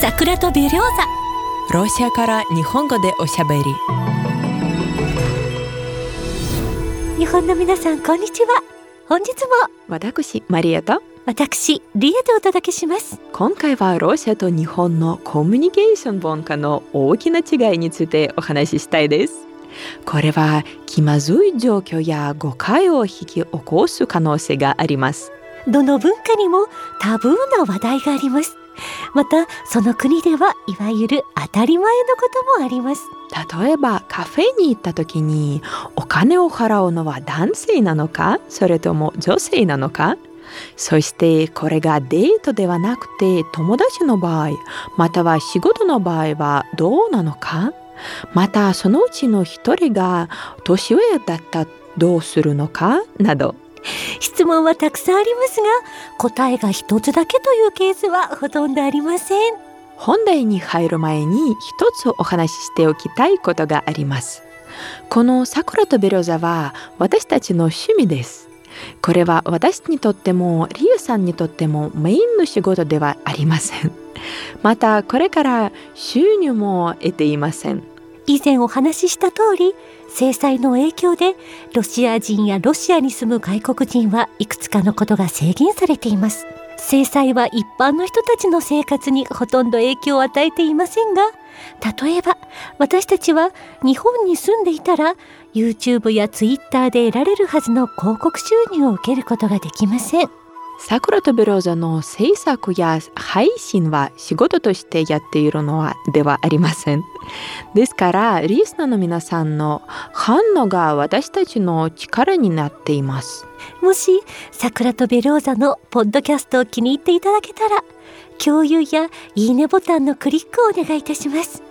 桜とベリョーザロシアから日本語でおしゃべり。日本の皆さんこんにちは。本日も私マリアと私リエでお届けします。今回はロシアと日本のコミュニケーション文化の大きな違いについてお話ししたいです。これは気まずい状況や誤解を引き起こす可能性があります。どの文化にもタブーな話題がありますまたその国ではいわゆる当たり前のこともあります。例えばカフェに行った時にお金を払うのは男性なのか？それとも女性なのか？そしてこれがデートではなくて友達の場合または仕事の場合はどうなのか？またそのうちの一人が年上だったらどうするのか？など。質問はたくさんありますが答えが一つだけというケースはほとんどありません。本題に入る前に一つお話ししておきたいことがあります。この桜とベロザは私たちの趣味です。これは私にとってもリュウさんにとってもメインの仕事ではありません。またこれから収入も得ていません。以前お話しした通り制裁の影響でロシア人やロシアに住む外国人はいくつかのことが制限されています。制裁は一般の人たちの生活にほとんど影響を与えていませんが例えば私たちは日本に住んでいたら YouTube や Twitter で得られるはずの広告収入を受けることができません。桜とベローザの制作や配信は仕事としてやっているのはではありません。ですから、リスナーの皆さんの反応が私たちの力になっています。もし、桜とベローザのポッドキャストを気に入っていただけたら、共有やいいねボタンのクリックをお願いいたします。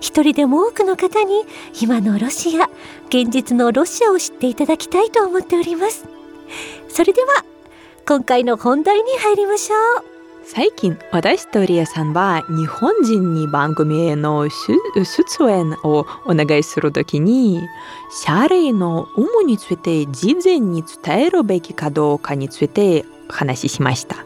一人でも多くの方に今のロシア、現実のロシアを知っていただきたいと思っております。それでは今回の本題に入りましょう。最近私とリアさんは日本人に番組への出演をお願いするときに謝礼の有無について事前に伝えるべきかどうかについて話しました。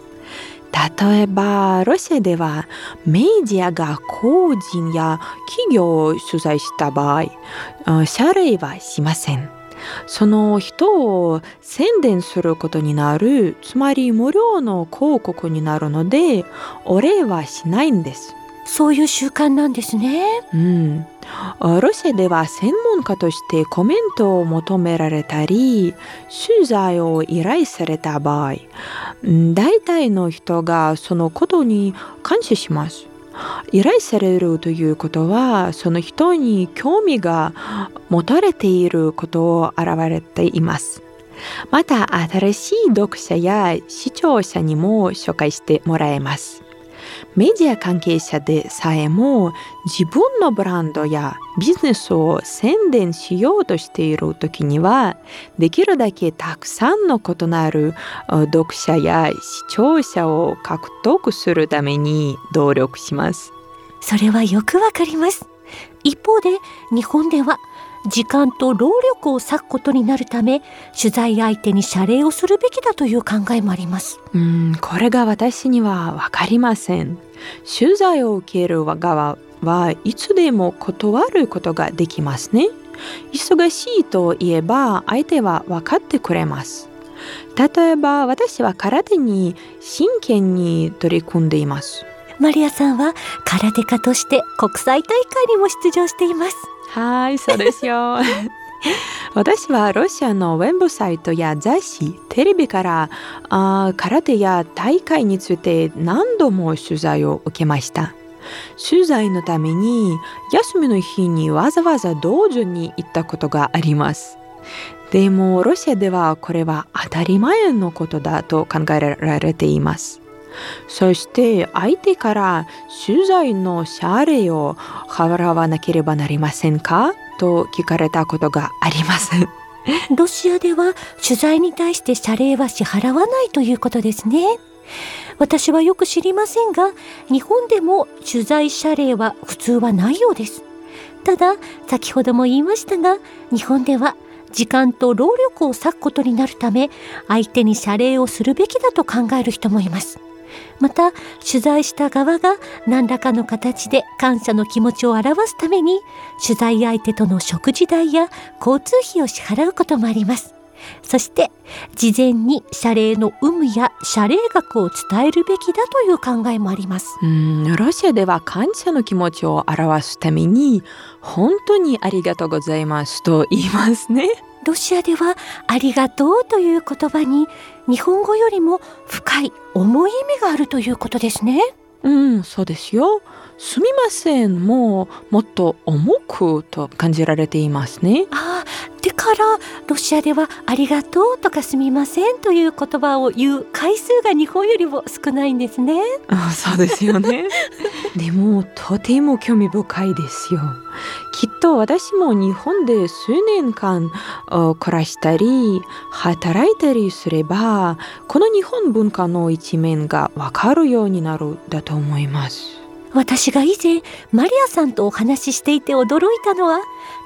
例えばロシアではメディアが個人や企業を取材した場合謝礼はしません。その人を宣伝することになるつまり無料の広告になるのでお礼はしないんです。そういう習慣なんですね。うん。ロシアでは専門家としてコメントを求められたり取材を依頼された場合大体の人がそのことに感謝します依頼されるということはその人に興味が持たれていることを表れています。また新しい読者や視聴者にも紹介してもらえます。メディア関係者でさえも自分のブランドやビジネスを宣伝しようとしている時にはできるだけたくさんの異なる読者や視聴者を獲得するために努力します。それはよくわかります。一方で日本では時間と労力を割くことになるため取材相手に謝礼をするべきだという考えもあります。うんこれが私には分かりません。取材を受ける側はいつでも断ることができますね。忙しいと言えば相手は分かってくれます。例えば私は空手に真剣に取り組んでいます。マリアさんは空手家として国際大会にも出場していますはいそうですよ 私はロシアのウェブサイトや雑誌、テレビからあ空手や大会について何度も取材を受けました。取材のために休みの日にわざわざ道場に行ったことがあります。でもロシアではこれは当たり前のことだと考えられています。そして相手から取材の謝礼を払わなければなりませんか？と聞かれたことがあります。ロシアでは取材に対して謝礼は支払わないということですね。私はよく知りませんが、日本でも取材謝礼は普通はないようです。ただ、先ほども言いましたが、日本では時間と労力を割くことになるため、相手に謝礼をするべきだと考える人もいます。また取材した側が何らかの形で感謝の気持ちを表すために取材相手との食事代や交通費を支払うこともあります。そして事前に謝礼の有無や謝礼額を伝えるべきだという考えもあります。うんロシアでは感謝の気持ちを表すために本当にありがとうございますと言いますね。ロシアではありがとうという言葉に日本語よりも深い重い意味があるということですね。うん、そうですよ。すみませんももっと重くと感じられていますね。ああ、でからロシアではありがとうとかすみませんという言葉を言う回数が日本よりも少ないんですね。あそうですよね。でもとても興味深いですよ。きっと私も日本で数年間暮らしたり働いたりすればこの日本文化の一面がわかるようになるだと思います。私が以前マリアさんとお話ししていて驚いたのは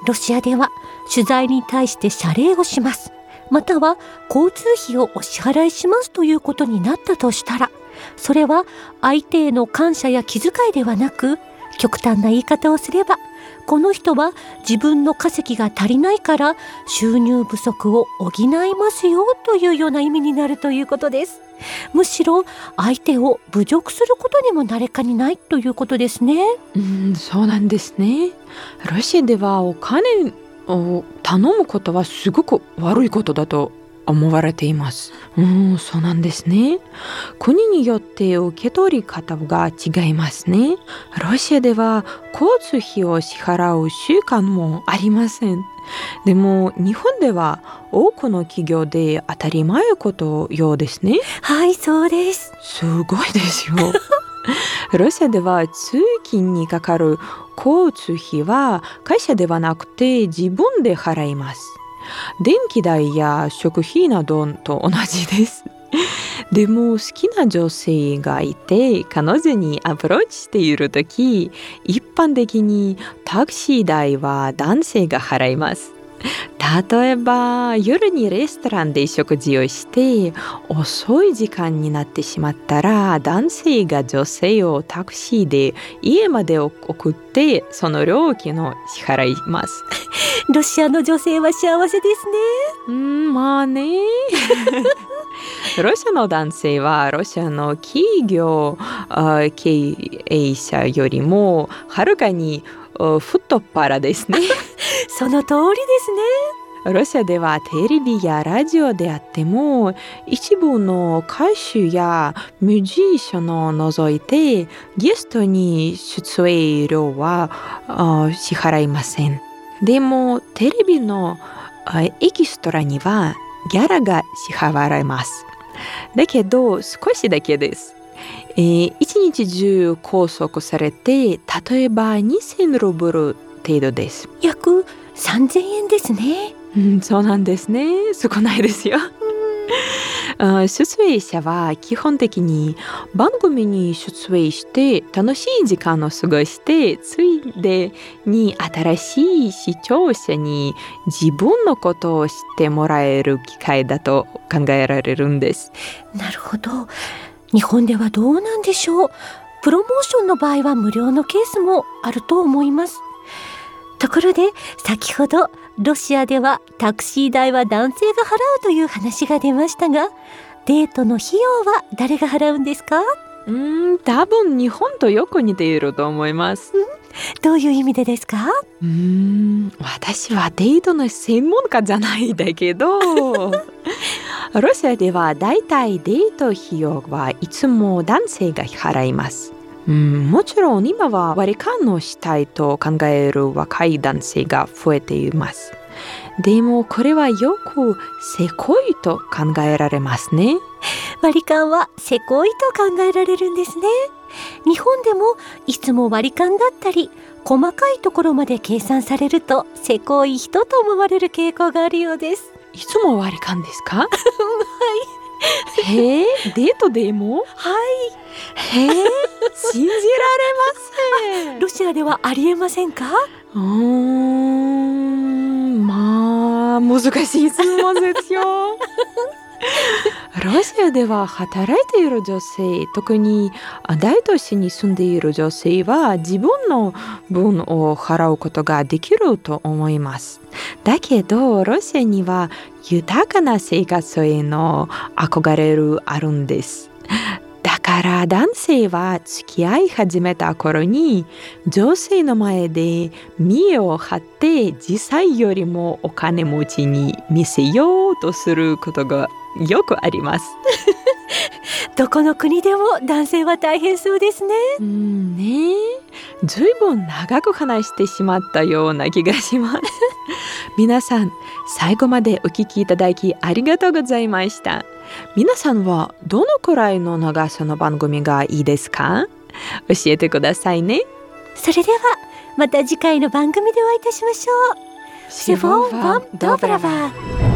ロシアでは取材に対して謝礼をします。または交通費をお支払いしますということになったとしたらそれは相手への感謝や気遣いではなく極端な言い方をすればこの人は自分の稼ぎが足りないから収入不足を補いますよというような意味になるということです。むしろ相手を侮辱することにもなれかにないということですね。うんそうなんですね。ロシアではお金を頼むことはすごく悪いことだと思われています。うん、そうなんですね。国によって受け取り方が違いますね。ロシアでは交通費を支払う習慣もありません。でも日本では多くの企業で当たり前ことようですね。はい、そうです。すごいですよ。ロシアでは通勤にかかる交通費は会社ではなくて自分で払います。電気代や食費などと同じです。でも好きな女性がいて彼女にアプローチしている時一般的にタクシー代は男性が払います。例えば夜にレストランで食事をして遅い時間になってしまったら男性が女性をタクシーで家まで送ってその料金を支払います。ロシアの女性は幸せですね。うんまあね。ロシアの男性はロシアの企業経営者よりもはるかに太っ腹ですね。その通りですね。ロシアではテレビやラジオであっても一部の歌手やミュージシャンを除いてゲストに出演料は支払いません。でもテレビのエキストラにはギャラが支払われます。だけど少しだけです。えー、一日中拘束されて例えば2000ルーブル程度です。約3000円ですね、うん、そうなんですね。少ないですよ。出演者は基本的に番組に出演して楽しい時間を過ごしてついでに新しい視聴者に自分のことを知ってもらえる機会だと考えられるんです。なるほど。日本ではどうなんでしょう。プロモーションの場合は無料のケースもあると思いますところで先ほどロシアではタクシー代は男性が払うという話が出ましたがデートの費用は誰が払うんですか？うん多分日本とよく似ていると思います。どういう意味でですか？うん私はデートの専門家じゃないんだけど ロシアではだいたいデート費用はいつも男性が払います。うん、もちろん今は割り勘をしたいと考える若い男性が増えています。でもこれはよくせこいと考えられますね。割り勘はせこいと考えられるんですね。日本でもいつも割り勘だったり細かいところまで計算されるとせこい人と思われる傾向があるようです。いつも割り勘ですか？はい。へえ、デートでも？はい。へえ、信じられません。ロシアではありえませんか？うーん、まあ、難しい質問ですよ。ロシアでは働いている女性特に大都市に住んでいる女性は自分の分を払うことができると思います。だけどロシアには豊かな生活への憧れるあるんです。だから男性は付き合い始めた頃に女性の前で見栄を張って実際よりもお金持ちに見せようとすることがよくあります。どこの国でも男性は大変そうですね。うんね。ずいぶん長く話してしまったような気がします。皆さん最後までお聞きいただきありがとうございました。皆さんはどのくらいの長さの番組がいいですか？教えてくださいね。それではまた次回の番組でお会いいたしましょう。シフォン・ヴォン・ドブラバー。